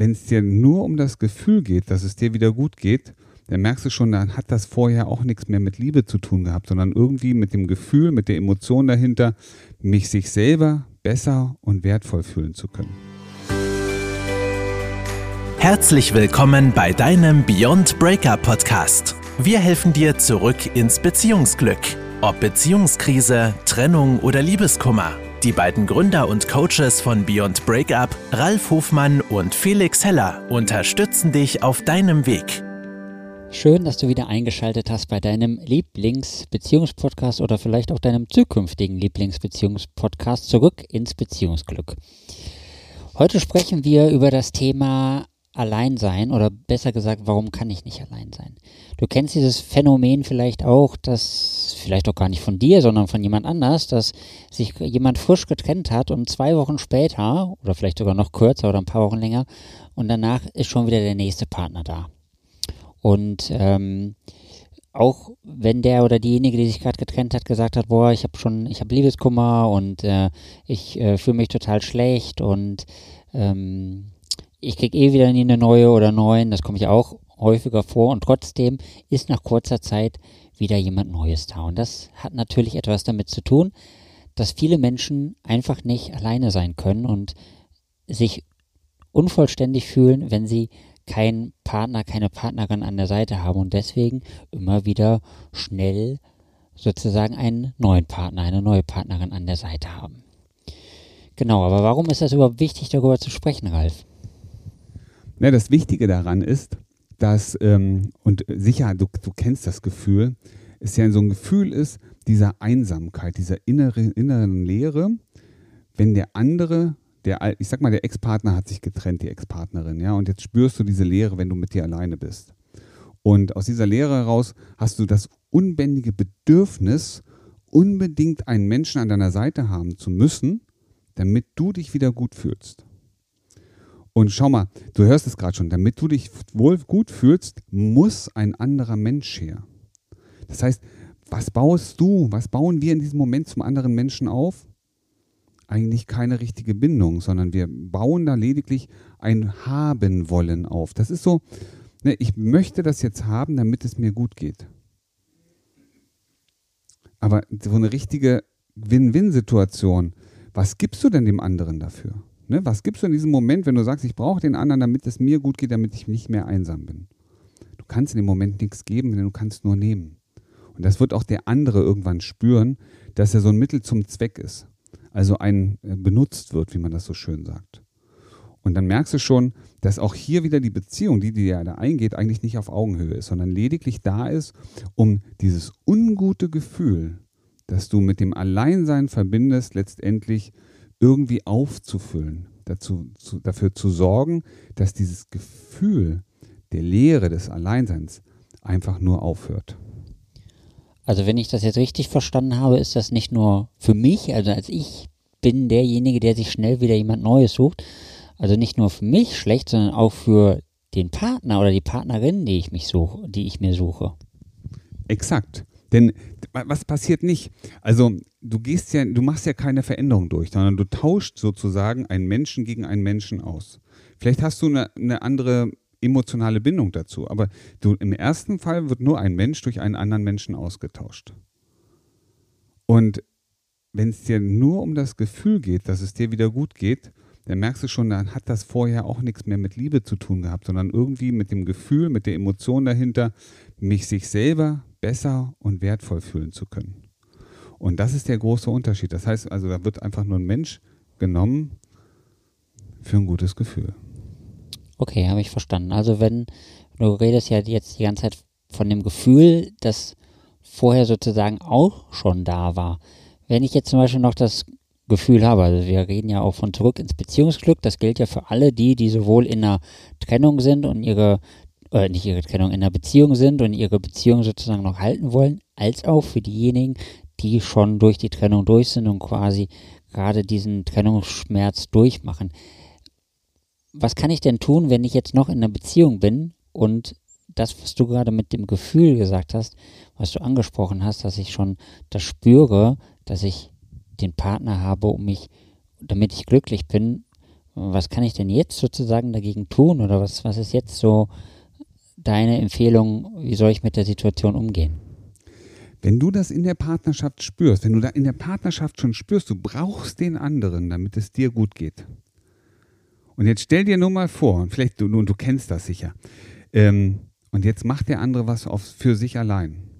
wenn es dir nur um das Gefühl geht, dass es dir wieder gut geht, dann merkst du schon, dann hat das vorher auch nichts mehr mit Liebe zu tun gehabt, sondern irgendwie mit dem Gefühl, mit der Emotion dahinter, mich sich selber besser und wertvoll fühlen zu können. Herzlich willkommen bei deinem Beyond Breakup Podcast. Wir helfen dir zurück ins Beziehungsglück. Ob Beziehungskrise, Trennung oder Liebeskummer. Die beiden Gründer und Coaches von Beyond Breakup, Ralf Hofmann und Felix Heller, unterstützen dich auf deinem Weg. Schön, dass du wieder eingeschaltet hast bei deinem Lieblingsbeziehungspodcast oder vielleicht auch deinem zukünftigen Lieblingsbeziehungspodcast zurück ins Beziehungsglück. Heute sprechen wir über das Thema Alleinsein oder besser gesagt, warum kann ich nicht allein sein? Du kennst dieses Phänomen vielleicht auch, dass vielleicht auch gar nicht von dir, sondern von jemand anders, dass sich jemand frisch getrennt hat und zwei Wochen später oder vielleicht sogar noch kürzer oder ein paar Wochen länger und danach ist schon wieder der nächste Partner da. Und ähm, auch wenn der oder diejenige, die sich gerade getrennt hat, gesagt hat, boah, ich habe schon, ich habe Liebeskummer und äh, ich äh, fühle mich total schlecht und ähm, ich kriege eh wieder nie eine neue oder neuen, das kommt ja auch häufiger vor und trotzdem ist nach kurzer Zeit wieder jemand Neues da. Und das hat natürlich etwas damit zu tun, dass viele Menschen einfach nicht alleine sein können und sich unvollständig fühlen, wenn sie keinen Partner, keine Partnerin an der Seite haben und deswegen immer wieder schnell sozusagen einen neuen Partner, eine neue Partnerin an der Seite haben. Genau, aber warum ist das überhaupt wichtig, darüber zu sprechen, Ralf? Ja, das Wichtige daran ist, dass, ähm, und sicher, du, du kennst das Gefühl, es ja so ein Gefühl ist, dieser Einsamkeit, dieser innere, inneren Leere, wenn der andere, der, ich sag mal, der Ex-Partner hat sich getrennt, die Ex-Partnerin, ja, und jetzt spürst du diese Leere, wenn du mit dir alleine bist. Und aus dieser Leere heraus hast du das unbändige Bedürfnis, unbedingt einen Menschen an deiner Seite haben zu müssen, damit du dich wieder gut fühlst. Und schau mal, du hörst es gerade schon, damit du dich wohl gut fühlst, muss ein anderer Mensch her. Das heißt, was baust du, was bauen wir in diesem Moment zum anderen Menschen auf? Eigentlich keine richtige Bindung, sondern wir bauen da lediglich ein Haben wollen auf. Das ist so, ne, ich möchte das jetzt haben, damit es mir gut geht. Aber so eine richtige Win-Win-Situation, was gibst du denn dem anderen dafür? Ne? Was gibst du in diesem Moment, wenn du sagst, ich brauche den anderen, damit es mir gut geht, damit ich nicht mehr einsam bin? Du kannst in dem Moment nichts geben, denn du kannst nur nehmen. Und das wird auch der andere irgendwann spüren, dass er so ein Mittel zum Zweck ist. Also ein äh, benutzt wird, wie man das so schön sagt. Und dann merkst du schon, dass auch hier wieder die Beziehung, die dir da eingeht, eigentlich nicht auf Augenhöhe ist, sondern lediglich da ist, um dieses ungute Gefühl, das du mit dem Alleinsein verbindest, letztendlich irgendwie aufzufüllen, dazu, zu, dafür zu sorgen, dass dieses Gefühl der Leere des Alleinseins einfach nur aufhört. Also wenn ich das jetzt richtig verstanden habe, ist das nicht nur für mich, also als ich bin derjenige, der sich schnell wieder jemand Neues sucht, also nicht nur für mich schlecht, sondern auch für den Partner oder die Partnerin, die ich mich suche, die ich mir suche. Exakt. Denn was passiert nicht? Also du gehst ja, du machst ja keine Veränderung durch, sondern du tauscht sozusagen einen Menschen gegen einen Menschen aus. Vielleicht hast du eine, eine andere emotionale Bindung dazu, aber du, im ersten Fall wird nur ein Mensch durch einen anderen Menschen ausgetauscht. Und wenn es dir nur um das Gefühl geht, dass es dir wieder gut geht, dann merkst du schon, dann hat das vorher auch nichts mehr mit Liebe zu tun gehabt, sondern irgendwie mit dem Gefühl, mit der Emotion dahinter, mich sich selber besser und wertvoll fühlen zu können. Und das ist der große Unterschied. Das heißt also, da wird einfach nur ein Mensch genommen für ein gutes Gefühl. Okay, habe ich verstanden. Also wenn du redest ja jetzt die ganze Zeit von dem Gefühl, das vorher sozusagen auch schon da war. Wenn ich jetzt zum Beispiel noch das Gefühl habe, also wir reden ja auch von zurück ins Beziehungsglück, das gilt ja für alle die, die sowohl in einer Trennung sind und ihre äh, nicht ihre Trennung in einer Beziehung sind und ihre Beziehung sozusagen noch halten wollen, als auch für diejenigen, die schon durch die Trennung durch sind und quasi gerade diesen Trennungsschmerz durchmachen. Was kann ich denn tun, wenn ich jetzt noch in einer Beziehung bin und das, was du gerade mit dem Gefühl gesagt hast, was du angesprochen hast, dass ich schon das spüre, dass ich den Partner habe, um mich, damit ich glücklich bin, was kann ich denn jetzt sozusagen dagegen tun oder was, was ist jetzt so deine Empfehlung, wie soll ich mit der Situation umgehen? Wenn du das in der Partnerschaft spürst, wenn du da in der Partnerschaft schon spürst, du brauchst den anderen, damit es dir gut geht. Und jetzt stell dir nur mal vor, und vielleicht du, du, du kennst das sicher, ähm, und jetzt macht der andere was auf, für sich allein.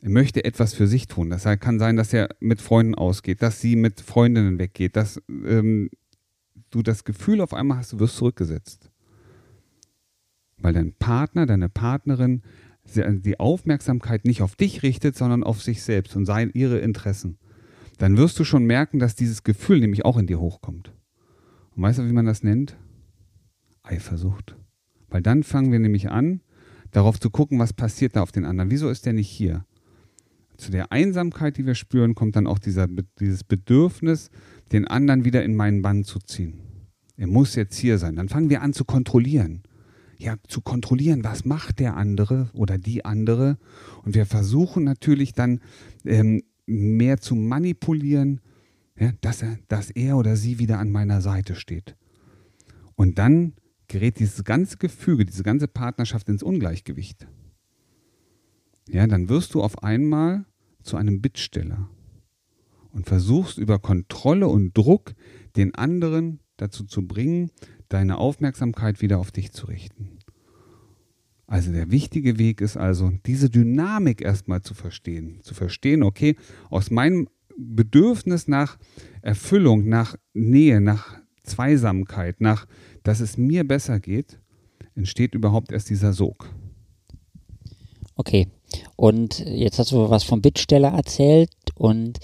Er möchte etwas für sich tun. Das kann sein, dass er mit Freunden ausgeht, dass sie mit Freundinnen weggeht, dass ähm, du das Gefühl auf einmal hast, du wirst zurückgesetzt. Weil dein Partner, deine Partnerin die Aufmerksamkeit nicht auf dich richtet, sondern auf sich selbst und seien ihre Interessen. Dann wirst du schon merken, dass dieses Gefühl nämlich auch in dir hochkommt. Und weißt du, wie man das nennt? Eifersucht. Weil dann fangen wir nämlich an, darauf zu gucken, was passiert da auf den anderen. Wieso ist der nicht hier? Zu der Einsamkeit, die wir spüren, kommt dann auch dieser, dieses Bedürfnis, den anderen wieder in meinen Bann zu ziehen. Er muss jetzt hier sein. Dann fangen wir an zu kontrollieren. Ja, zu kontrollieren, was macht der andere oder die andere. Und wir versuchen natürlich dann ähm, mehr zu manipulieren, ja, dass, er, dass er oder sie wieder an meiner Seite steht. Und dann gerät dieses ganze Gefüge, diese ganze Partnerschaft ins Ungleichgewicht. Ja, dann wirst du auf einmal zu einem Bittsteller und versuchst über Kontrolle und Druck den anderen dazu zu bringen, deine Aufmerksamkeit wieder auf dich zu richten. Also der wichtige Weg ist also, diese Dynamik erstmal zu verstehen. Zu verstehen, okay, aus meinem Bedürfnis nach Erfüllung, nach Nähe, nach Zweisamkeit, nach, dass es mir besser geht, entsteht überhaupt erst dieser Sog. Okay, und jetzt hast du was vom Bittsteller erzählt und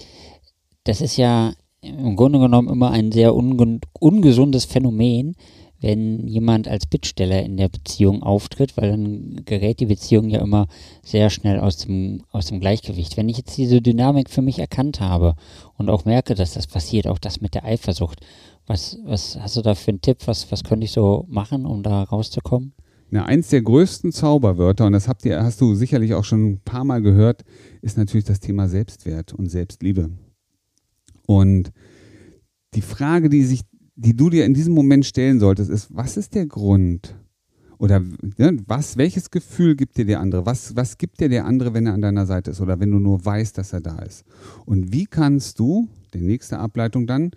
das ist ja im Grunde genommen immer ein sehr unge ungesundes Phänomen, wenn jemand als Bittsteller in der Beziehung auftritt, weil dann gerät die Beziehung ja immer sehr schnell aus dem, aus dem Gleichgewicht. Wenn ich jetzt diese Dynamik für mich erkannt habe und auch merke, dass das passiert, auch das mit der Eifersucht, was, was hast du da für einen Tipp? Was, was könnte ich so machen, um da rauszukommen? Na, eins der größten Zauberwörter, und das habt ihr, hast du sicherlich auch schon ein paar Mal gehört, ist natürlich das Thema Selbstwert und Selbstliebe. Und die Frage, die, sich, die du dir in diesem Moment stellen solltest, ist, was ist der Grund? Oder ne, was, welches Gefühl gibt dir der andere? Was, was gibt dir der andere, wenn er an deiner Seite ist oder wenn du nur weißt, dass er da ist? Und wie kannst du, die nächste Ableitung dann,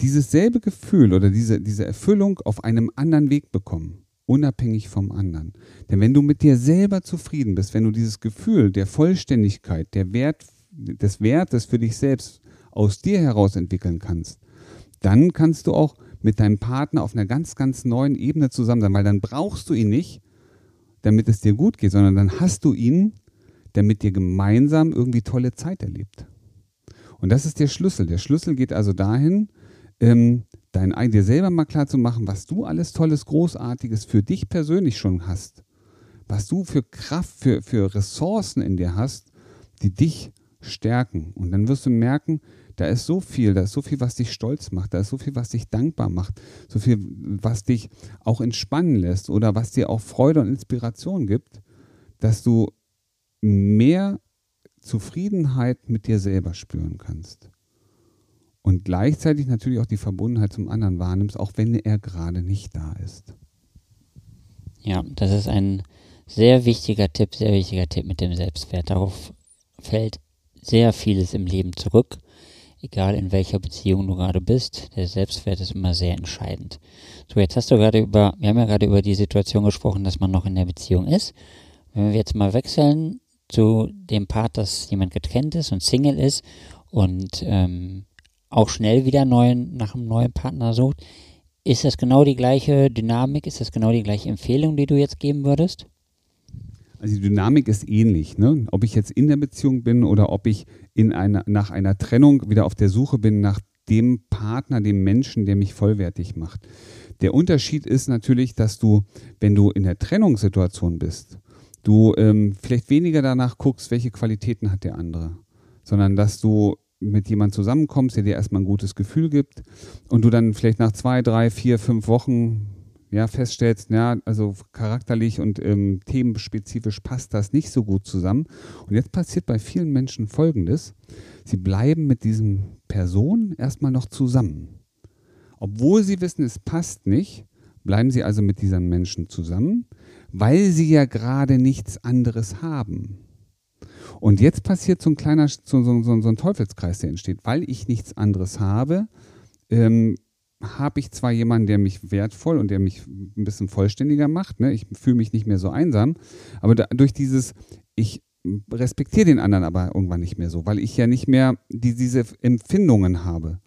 dieses selbe Gefühl oder diese, diese Erfüllung auf einem anderen Weg bekommen? unabhängig vom anderen. Denn wenn du mit dir selber zufrieden bist, wenn du dieses Gefühl der Vollständigkeit, der Wert, des Wertes für dich selbst aus dir heraus entwickeln kannst, dann kannst du auch mit deinem Partner auf einer ganz, ganz neuen Ebene zusammen sein, weil dann brauchst du ihn nicht, damit es dir gut geht, sondern dann hast du ihn, damit ihr gemeinsam irgendwie tolle Zeit erlebt. Und das ist der Schlüssel. Der Schlüssel geht also dahin, ähm, dein, dir selber mal klar zu machen, was du alles Tolles, Großartiges für dich persönlich schon hast. Was du für Kraft, für, für Ressourcen in dir hast, die dich stärken. Und dann wirst du merken, da ist so viel, da ist so viel, was dich stolz macht, da ist so viel, was dich dankbar macht, so viel, was dich auch entspannen lässt oder was dir auch Freude und Inspiration gibt, dass du mehr Zufriedenheit mit dir selber spüren kannst. Und gleichzeitig natürlich auch die Verbundenheit zum anderen wahrnimmst, auch wenn er gerade nicht da ist. Ja, das ist ein sehr wichtiger Tipp, sehr wichtiger Tipp mit dem Selbstwert. Darauf fällt sehr vieles im Leben zurück egal in welcher Beziehung du gerade bist. Der Selbstwert ist immer sehr entscheidend. So, jetzt hast du gerade über, wir haben ja gerade über die Situation gesprochen, dass man noch in der Beziehung ist. Wenn wir jetzt mal wechseln zu dem Part, dass jemand getrennt ist und Single ist und ähm, auch schnell wieder neuen, nach einem neuen Partner sucht, ist das genau die gleiche Dynamik? Ist das genau die gleiche Empfehlung, die du jetzt geben würdest? Also die Dynamik ist ähnlich. Ne? Ob ich jetzt in der Beziehung bin oder ob ich in einer, nach einer Trennung wieder auf der Suche bin nach dem Partner, dem Menschen, der mich vollwertig macht. Der Unterschied ist natürlich, dass du, wenn du in der Trennungssituation bist, du ähm, vielleicht weniger danach guckst, welche Qualitäten hat der andere, sondern dass du mit jemandem zusammenkommst, der dir erstmal ein gutes Gefühl gibt und du dann vielleicht nach zwei, drei, vier, fünf Wochen ja, feststellst, ja, also charakterlich und ähm, themenspezifisch passt das nicht so gut zusammen. Und jetzt passiert bei vielen Menschen Folgendes. Sie bleiben mit diesen Personen erstmal noch zusammen. Obwohl sie wissen, es passt nicht, bleiben sie also mit diesem Menschen zusammen, weil sie ja gerade nichts anderes haben. Und jetzt passiert so ein kleiner, so, so, so, so ein Teufelskreis, der entsteht. Weil ich nichts anderes habe, ähm, habe ich zwar jemanden, der mich wertvoll und der mich ein bisschen vollständiger macht, ne? ich fühle mich nicht mehr so einsam, aber da, durch dieses, ich respektiere den anderen aber irgendwann nicht mehr so, weil ich ja nicht mehr die, diese Empfindungen habe.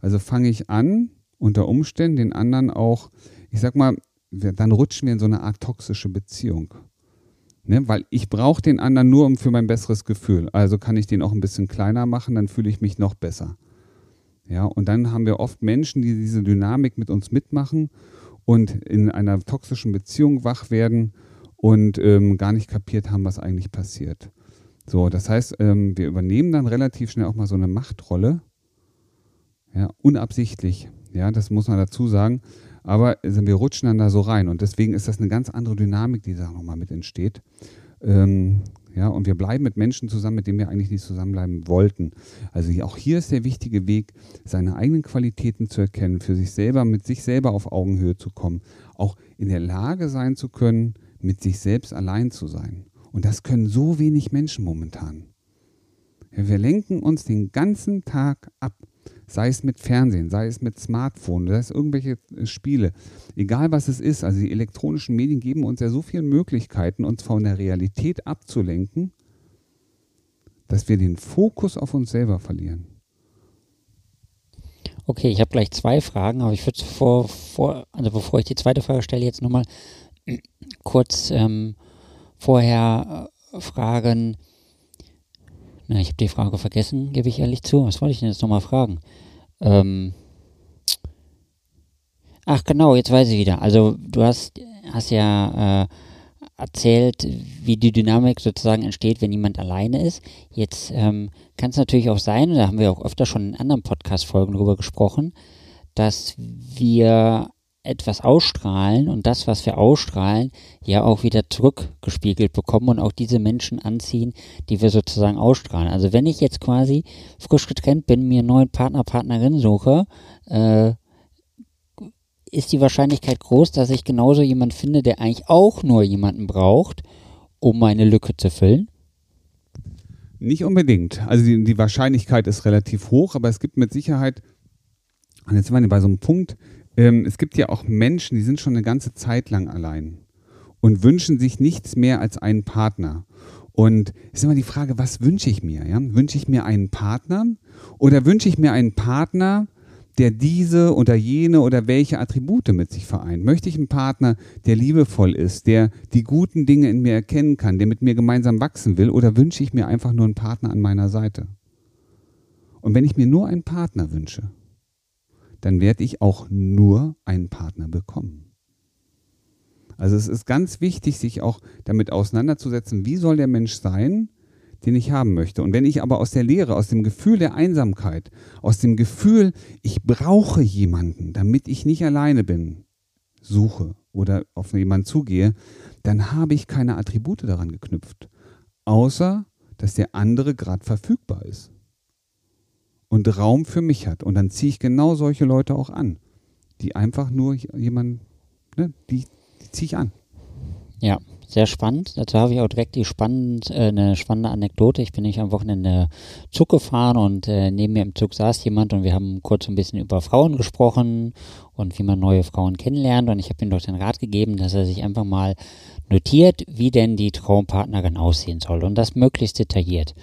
Also fange ich an, unter Umständen den anderen auch, ich sag mal, dann rutschen wir in so eine Art toxische Beziehung. Ne? Weil ich brauche den anderen nur für mein besseres Gefühl. Also kann ich den auch ein bisschen kleiner machen, dann fühle ich mich noch besser. Ja, und dann haben wir oft Menschen, die diese Dynamik mit uns mitmachen und in einer toxischen Beziehung wach werden und ähm, gar nicht kapiert haben, was eigentlich passiert. So, das heißt, ähm, wir übernehmen dann relativ schnell auch mal so eine Machtrolle. Ja, unabsichtlich. Ja, das muss man dazu sagen. Aber also wir rutschen dann da so rein. Und deswegen ist das eine ganz andere Dynamik, die da nochmal mit entsteht. Ähm, ja, und wir bleiben mit Menschen zusammen, mit denen wir eigentlich nicht zusammenbleiben wollten. Also auch hier ist der wichtige Weg, seine eigenen Qualitäten zu erkennen, für sich selber, mit sich selber auf Augenhöhe zu kommen, auch in der Lage sein zu können, mit sich selbst allein zu sein. Und das können so wenig Menschen momentan. Wir lenken uns den ganzen Tag ab sei es mit Fernsehen, sei es mit Smartphone, sei es irgendwelche äh, Spiele, egal was es ist. Also die elektronischen Medien geben uns ja so viele Möglichkeiten, uns von der Realität abzulenken, dass wir den Fokus auf uns selber verlieren. Okay, ich habe gleich zwei Fragen, aber ich würde vor, vor, also bevor ich die zweite Frage stelle, jetzt nochmal kurz ähm, vorher äh, fragen, na, ich habe die Frage vergessen, gebe ich ehrlich zu. Was wollte ich denn jetzt nochmal fragen? Ähm Ach genau, jetzt weiß ich wieder. Also du hast, hast ja äh, erzählt, wie die Dynamik sozusagen entsteht, wenn jemand alleine ist. Jetzt ähm, kann es natürlich auch sein, da haben wir auch öfter schon in anderen Podcast-Folgen drüber gesprochen, dass wir etwas ausstrahlen und das, was wir ausstrahlen, ja auch wieder zurückgespiegelt bekommen und auch diese Menschen anziehen, die wir sozusagen ausstrahlen. Also wenn ich jetzt quasi frisch getrennt bin, mir einen neuen Partner, Partnerin suche, äh, ist die Wahrscheinlichkeit groß, dass ich genauso jemanden finde, der eigentlich auch nur jemanden braucht, um meine Lücke zu füllen? Nicht unbedingt. Also die, die Wahrscheinlichkeit ist relativ hoch, aber es gibt mit Sicherheit, und jetzt sind wir bei so einem Punkt, ähm, es gibt ja auch Menschen, die sind schon eine ganze Zeit lang allein und wünschen sich nichts mehr als einen Partner. Und es ist immer die Frage, was wünsche ich mir? Ja? Wünsche ich mir einen Partner oder wünsche ich mir einen Partner, der diese oder jene oder welche Attribute mit sich vereint? Möchte ich einen Partner, der liebevoll ist, der die guten Dinge in mir erkennen kann, der mit mir gemeinsam wachsen will oder wünsche ich mir einfach nur einen Partner an meiner Seite? Und wenn ich mir nur einen Partner wünsche, dann werde ich auch nur einen Partner bekommen. Also es ist ganz wichtig, sich auch damit auseinanderzusetzen, wie soll der Mensch sein, den ich haben möchte. Und wenn ich aber aus der Lehre, aus dem Gefühl der Einsamkeit, aus dem Gefühl, ich brauche jemanden, damit ich nicht alleine bin, suche oder auf jemanden zugehe, dann habe ich keine Attribute daran geknüpft, außer dass der andere gerade verfügbar ist und Raum für mich hat. Und dann ziehe ich genau solche Leute auch an, die einfach nur jemanden, ne, die, die ziehe ich an. Ja, sehr spannend. Dazu habe ich auch direkt die spannend, äh, eine spannende Anekdote. Ich bin nicht am Wochenende Zug gefahren und äh, neben mir im Zug saß jemand und wir haben kurz ein bisschen über Frauen gesprochen und wie man neue Frauen kennenlernt. Und ich habe ihm doch den Rat gegeben, dass er sich einfach mal notiert, wie denn die Traumpartnerin aussehen soll und das möglichst detailliert.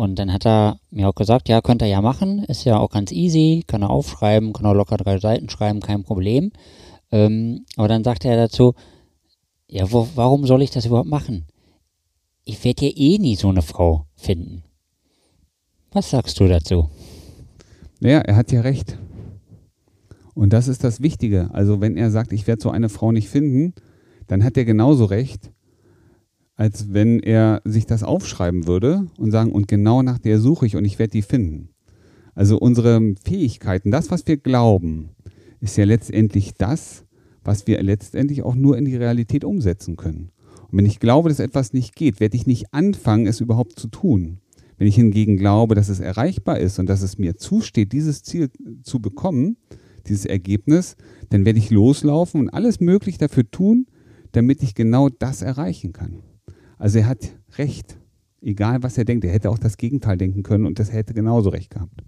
Und dann hat er mir auch gesagt, ja, könnte er ja machen, ist ja auch ganz easy, kann er aufschreiben, kann er locker drei Seiten schreiben, kein Problem. Ähm, aber dann sagte er dazu, ja, wo, warum soll ich das überhaupt machen? Ich werde ja eh nie so eine Frau finden. Was sagst du dazu? Naja, er hat ja recht. Und das ist das Wichtige. Also wenn er sagt, ich werde so eine Frau nicht finden, dann hat er genauso recht, als wenn er sich das aufschreiben würde und sagen, und genau nach der suche ich und ich werde die finden. Also unsere Fähigkeiten, das, was wir glauben, ist ja letztendlich das, was wir letztendlich auch nur in die Realität umsetzen können. Und wenn ich glaube, dass etwas nicht geht, werde ich nicht anfangen, es überhaupt zu tun. Wenn ich hingegen glaube, dass es erreichbar ist und dass es mir zusteht, dieses Ziel zu bekommen, dieses Ergebnis, dann werde ich loslaufen und alles möglich dafür tun, damit ich genau das erreichen kann. Also er hat recht, egal was er denkt. Er hätte auch das Gegenteil denken können und das hätte genauso recht gehabt.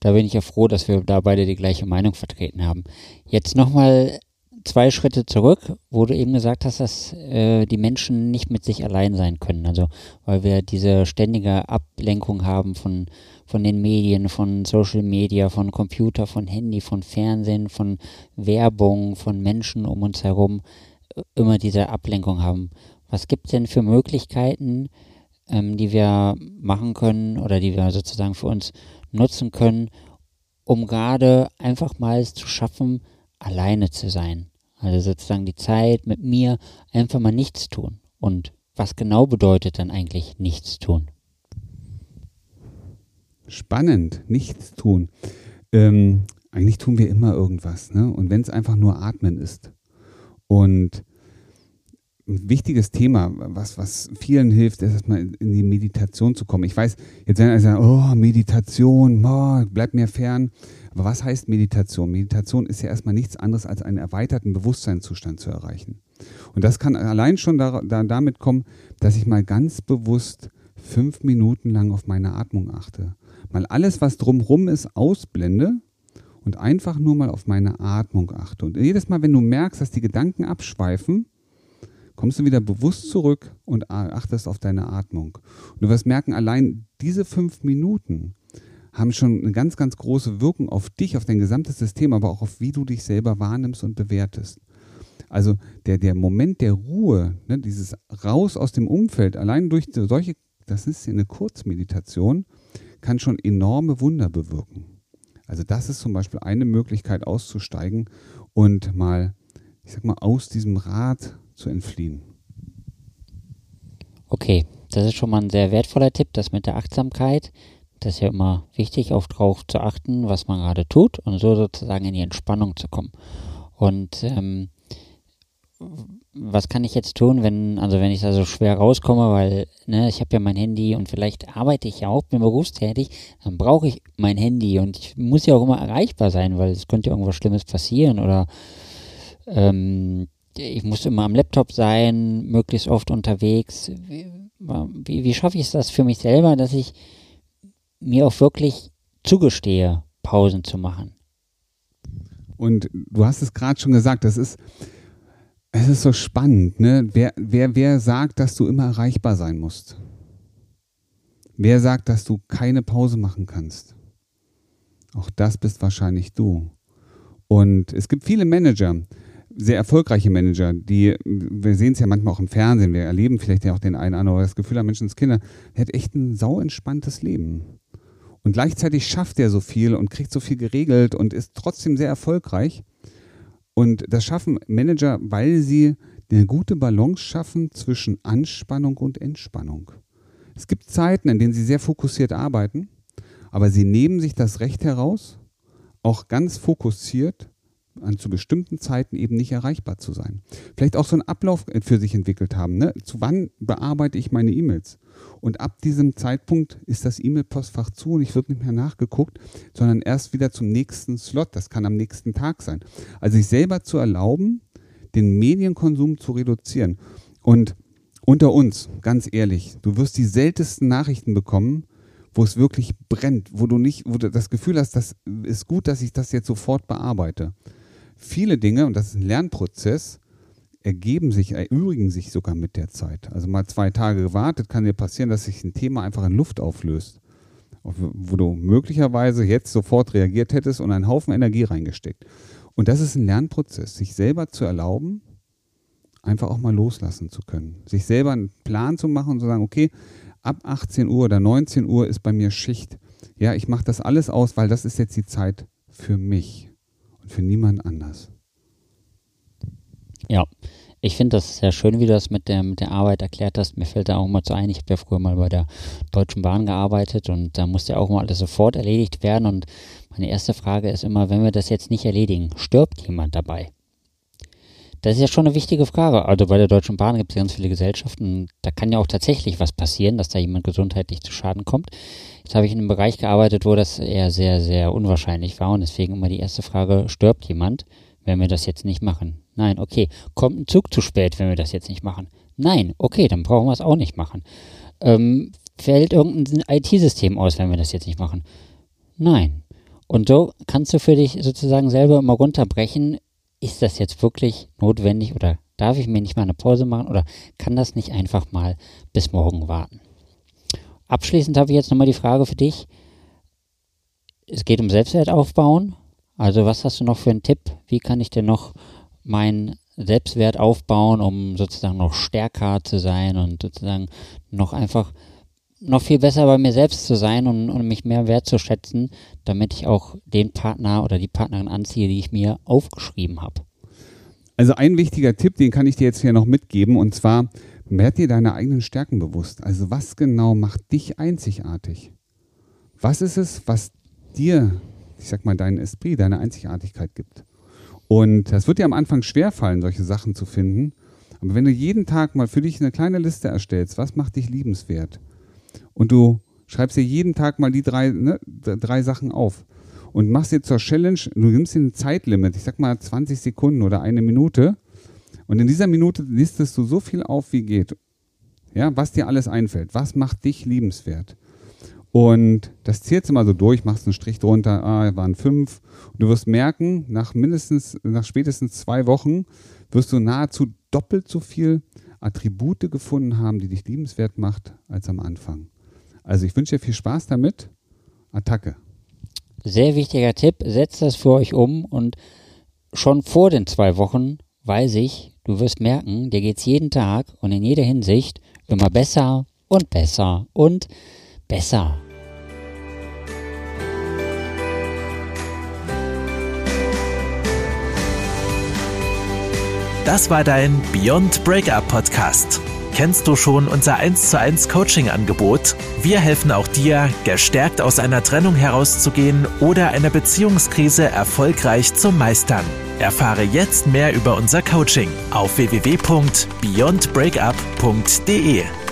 Da bin ich ja froh, dass wir da beide die gleiche Meinung vertreten haben. Jetzt nochmal zwei Schritte zurück, wo du eben gesagt hast, dass äh, die Menschen nicht mit sich allein sein können. Also weil wir diese ständige Ablenkung haben von, von den Medien, von Social Media, von Computer, von Handy, von Fernsehen, von Werbung, von Menschen um uns herum, äh, immer diese Ablenkung haben. Was gibt es denn für Möglichkeiten, ähm, die wir machen können oder die wir sozusagen für uns nutzen können, um gerade einfach mal es zu schaffen, alleine zu sein? Also sozusagen die Zeit mit mir einfach mal nichts tun. Und was genau bedeutet dann eigentlich nichts tun? Spannend, nichts tun. Ähm, eigentlich tun wir immer irgendwas. Ne? Und wenn es einfach nur Atmen ist. Und ein wichtiges Thema, was, was vielen hilft, ist erstmal in die Meditation zu kommen. Ich weiß, jetzt werden alle sagen, oh, Meditation, oh, bleib mir fern. Aber was heißt Meditation? Meditation ist ja erstmal nichts anderes als einen erweiterten Bewusstseinszustand zu erreichen. Und das kann allein schon da, da, damit kommen, dass ich mal ganz bewusst fünf Minuten lang auf meine Atmung achte. Mal alles, was drumherum ist, ausblende und einfach nur mal auf meine Atmung achte. Und jedes Mal, wenn du merkst, dass die Gedanken abschweifen, kommst du wieder bewusst zurück und achtest auf deine Atmung. Und du wirst merken, allein diese fünf Minuten haben schon eine ganz, ganz große Wirkung auf dich, auf dein gesamtes System, aber auch auf wie du dich selber wahrnimmst und bewertest. Also der, der Moment der Ruhe, ne, dieses Raus aus dem Umfeld, allein durch solche, das ist eine Kurzmeditation, kann schon enorme Wunder bewirken. Also das ist zum Beispiel eine Möglichkeit auszusteigen und mal, ich sag mal, aus diesem Rad zu entfliehen. Okay, das ist schon mal ein sehr wertvoller Tipp, das mit der Achtsamkeit. Das ist ja immer wichtig, auch darauf zu achten, was man gerade tut und so sozusagen in die Entspannung zu kommen. Und ähm, was kann ich jetzt tun, wenn, also wenn ich da so schwer rauskomme, weil ne, ich habe ja mein Handy und vielleicht arbeite ich ja auch, bin berufstätig, dann brauche ich mein Handy und ich muss ja auch immer erreichbar sein, weil es könnte ja irgendwas Schlimmes passieren oder ähm, ich muss immer am Laptop sein, möglichst oft unterwegs. Wie, wie, wie schaffe ich es das für mich selber, dass ich mir auch wirklich zugestehe, Pausen zu machen. Und du hast es gerade schon gesagt, das ist, es ist so spannend, ne? Wer, wer, wer sagt, dass du immer erreichbar sein musst? Wer sagt, dass du keine Pause machen kannst? Auch das bist wahrscheinlich du. Und es gibt viele Manager, sehr erfolgreiche Manager, die, wir sehen es ja manchmal auch im Fernsehen, wir erleben vielleicht ja auch den einen oder anderen, das Gefühl haben, Menschenskinder, der hat echt ein sau entspanntes Leben. Und gleichzeitig schafft er so viel und kriegt so viel geregelt und ist trotzdem sehr erfolgreich. Und das schaffen Manager, weil sie eine gute Balance schaffen zwischen Anspannung und Entspannung. Es gibt Zeiten, in denen sie sehr fokussiert arbeiten, aber sie nehmen sich das Recht heraus, auch ganz fokussiert an zu bestimmten Zeiten eben nicht erreichbar zu sein. Vielleicht auch so einen Ablauf für sich entwickelt haben. Ne? Zu wann bearbeite ich meine E-Mails? Und ab diesem Zeitpunkt ist das E-Mail-Postfach zu und ich wird nicht mehr nachgeguckt, sondern erst wieder zum nächsten Slot. Das kann am nächsten Tag sein. Also sich selber zu erlauben, den Medienkonsum zu reduzieren. Und unter uns, ganz ehrlich, du wirst die seltensten Nachrichten bekommen, wo es wirklich brennt, wo du nicht, wo du das Gefühl hast, das ist gut, dass ich das jetzt sofort bearbeite. Viele Dinge, und das ist ein Lernprozess, ergeben sich, erübrigen sich sogar mit der Zeit. Also mal zwei Tage gewartet, kann dir passieren, dass sich ein Thema einfach in Luft auflöst, wo du möglicherweise jetzt sofort reagiert hättest und einen Haufen Energie reingesteckt. Und das ist ein Lernprozess, sich selber zu erlauben, einfach auch mal loslassen zu können. Sich selber einen Plan zu machen und zu sagen, okay, ab 18 Uhr oder 19 Uhr ist bei mir Schicht. Ja, ich mache das alles aus, weil das ist jetzt die Zeit für mich und für niemand anders. Ja, ich finde das sehr schön, wie du das mit der, mit der Arbeit erklärt hast. Mir fällt da auch mal zu ein, ich habe ja früher mal bei der Deutschen Bahn gearbeitet und da musste ja auch mal alles sofort erledigt werden. Und meine erste Frage ist immer, wenn wir das jetzt nicht erledigen, stirbt jemand dabei? Das ist ja schon eine wichtige Frage. Also bei der Deutschen Bahn gibt es ganz viele Gesellschaften. Da kann ja auch tatsächlich was passieren, dass da jemand gesundheitlich zu Schaden kommt. Jetzt habe ich in einem Bereich gearbeitet, wo das eher sehr, sehr unwahrscheinlich war. Und deswegen immer die erste Frage, stirbt jemand, wenn wir das jetzt nicht machen? Nein, okay. Kommt ein Zug zu spät, wenn wir das jetzt nicht machen? Nein, okay, dann brauchen wir es auch nicht machen. Ähm, fällt irgendein IT-System aus, wenn wir das jetzt nicht machen? Nein. Und so kannst du für dich sozusagen selber immer runterbrechen, ist das jetzt wirklich notwendig oder darf ich mir nicht mal eine Pause machen oder kann das nicht einfach mal bis morgen warten? Abschließend habe ich jetzt nochmal die Frage für dich. Es geht um Selbstwert aufbauen. Also was hast du noch für einen Tipp? Wie kann ich denn noch meinen Selbstwert aufbauen, um sozusagen noch stärker zu sein und sozusagen noch einfach noch viel besser bei mir selbst zu sein und, und mich mehr wertzuschätzen, damit ich auch den Partner oder die Partnerin anziehe, die ich mir aufgeschrieben habe. Also ein wichtiger Tipp, den kann ich dir jetzt hier noch mitgeben, und zwar werd dir deine eigenen Stärken bewusst. Also was genau macht dich einzigartig? Was ist es, was dir, ich sag mal, deinen Esprit, deine Einzigartigkeit gibt? Und das wird dir am Anfang schwerfallen, solche Sachen zu finden. Aber wenn du jeden Tag mal für dich eine kleine Liste erstellst, was macht dich liebenswert? Und du schreibst dir jeden Tag mal die drei, ne, drei Sachen auf und machst dir zur Challenge, du nimmst dir ein Zeitlimit, ich sag mal 20 Sekunden oder eine Minute. Und in dieser Minute listest du so viel auf, wie geht. Ja, was dir alles einfällt. Was macht dich liebenswert? Und das zählst du mal so durch, machst einen Strich drunter, ah, waren fünf. Und du wirst merken, nach mindestens, nach spätestens zwei Wochen wirst du nahezu doppelt so viel Attribute gefunden haben, die dich liebenswert macht, als am Anfang. Also ich wünsche dir viel Spaß damit. Attacke. Sehr wichtiger Tipp, setzt das für euch um und schon vor den zwei Wochen weiß ich, du wirst merken, dir geht es jeden Tag und in jeder Hinsicht immer besser und besser und besser. Das war dein Beyond Breakup Podcast. Kennst du schon unser 1 zu 1 Coaching Angebot? Wir helfen auch dir, gestärkt aus einer Trennung herauszugehen oder eine Beziehungskrise erfolgreich zu meistern. Erfahre jetzt mehr über unser Coaching auf www.beyondbreakup.de.